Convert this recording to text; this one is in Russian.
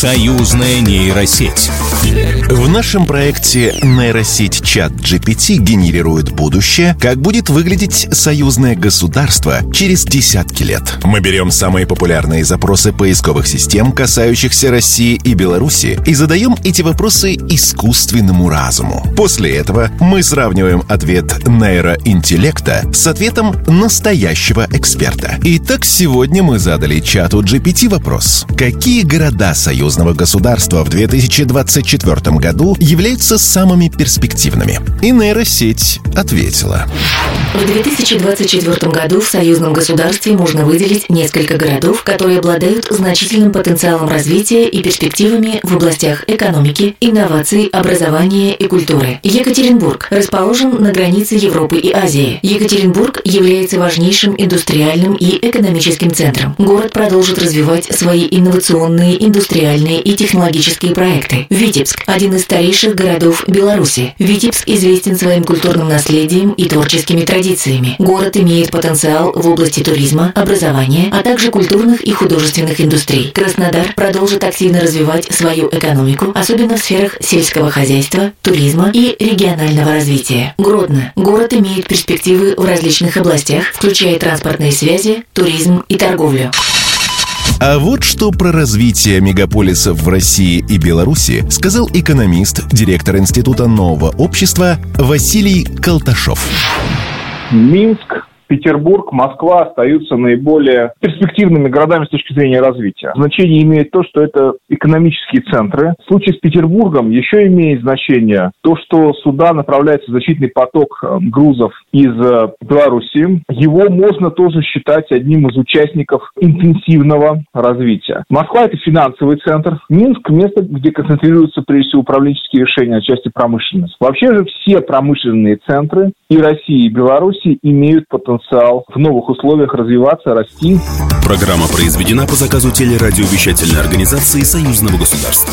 Союзная нейросеть. В нашем проекте нейросеть чат GPT генерирует будущее, как будет выглядеть союзное государство через десятки лет. Мы берем самые популярные запросы поисковых систем, касающихся России и Беларуси, и задаем эти вопросы искусственному разуму. После этого мы сравниваем ответ нейроинтеллекта с ответом настоящего эксперта. Итак, сегодня мы задали чату GPT вопрос. Какие города союзного государства в 2024 году являются самыми перспективными? И нейросеть ответила. В 2024 году в союзном государстве можно выделить несколько городов, которые обладают значительным потенциалом развития и перспективами в областях экономики, инноваций, образования и культуры. Екатеринбург расположен на границе Европы и Азии. Екатеринбург является важнейшим индустриальным и экономическим центром. Город продолжит развивать свои инновационные, индустриальные и технологические проекты. Витебск – один из старейших городов Беларуси. Витебск известен своим культурным наследием и творческими традициями. Город имеет потенциал в области туризма, образования, а также культурных и художественных индустрий. Краснодар продолжит активно развивать свою экономику, особенно в сферах сельского хозяйства, туризма и регионального развития. Гродно. Город имеет перспективы в различных областях, включая транспортные связи, туризм и торговлю. А вот что про развитие мегаполисов в России и Беларуси сказал экономист, директор Института нового общества Василий Колташов. Минск Петербург, Москва остаются наиболее перспективными городами с точки зрения развития. Значение имеет то, что это экономические центры. В случае с Петербургом еще имеет значение то, что сюда направляется значительный поток э, грузов из э, Беларуси. Его можно тоже считать одним из участников интенсивного развития. Москва – это финансовый центр. Минск – место, где концентрируются прежде всего управленческие решения на части промышленности. Вообще же все промышленные центры и России, и Беларуси имеют потенциал в новых условиях развиваться, расти. Программа произведена по заказу телерадиовещательной организации Союзного государства.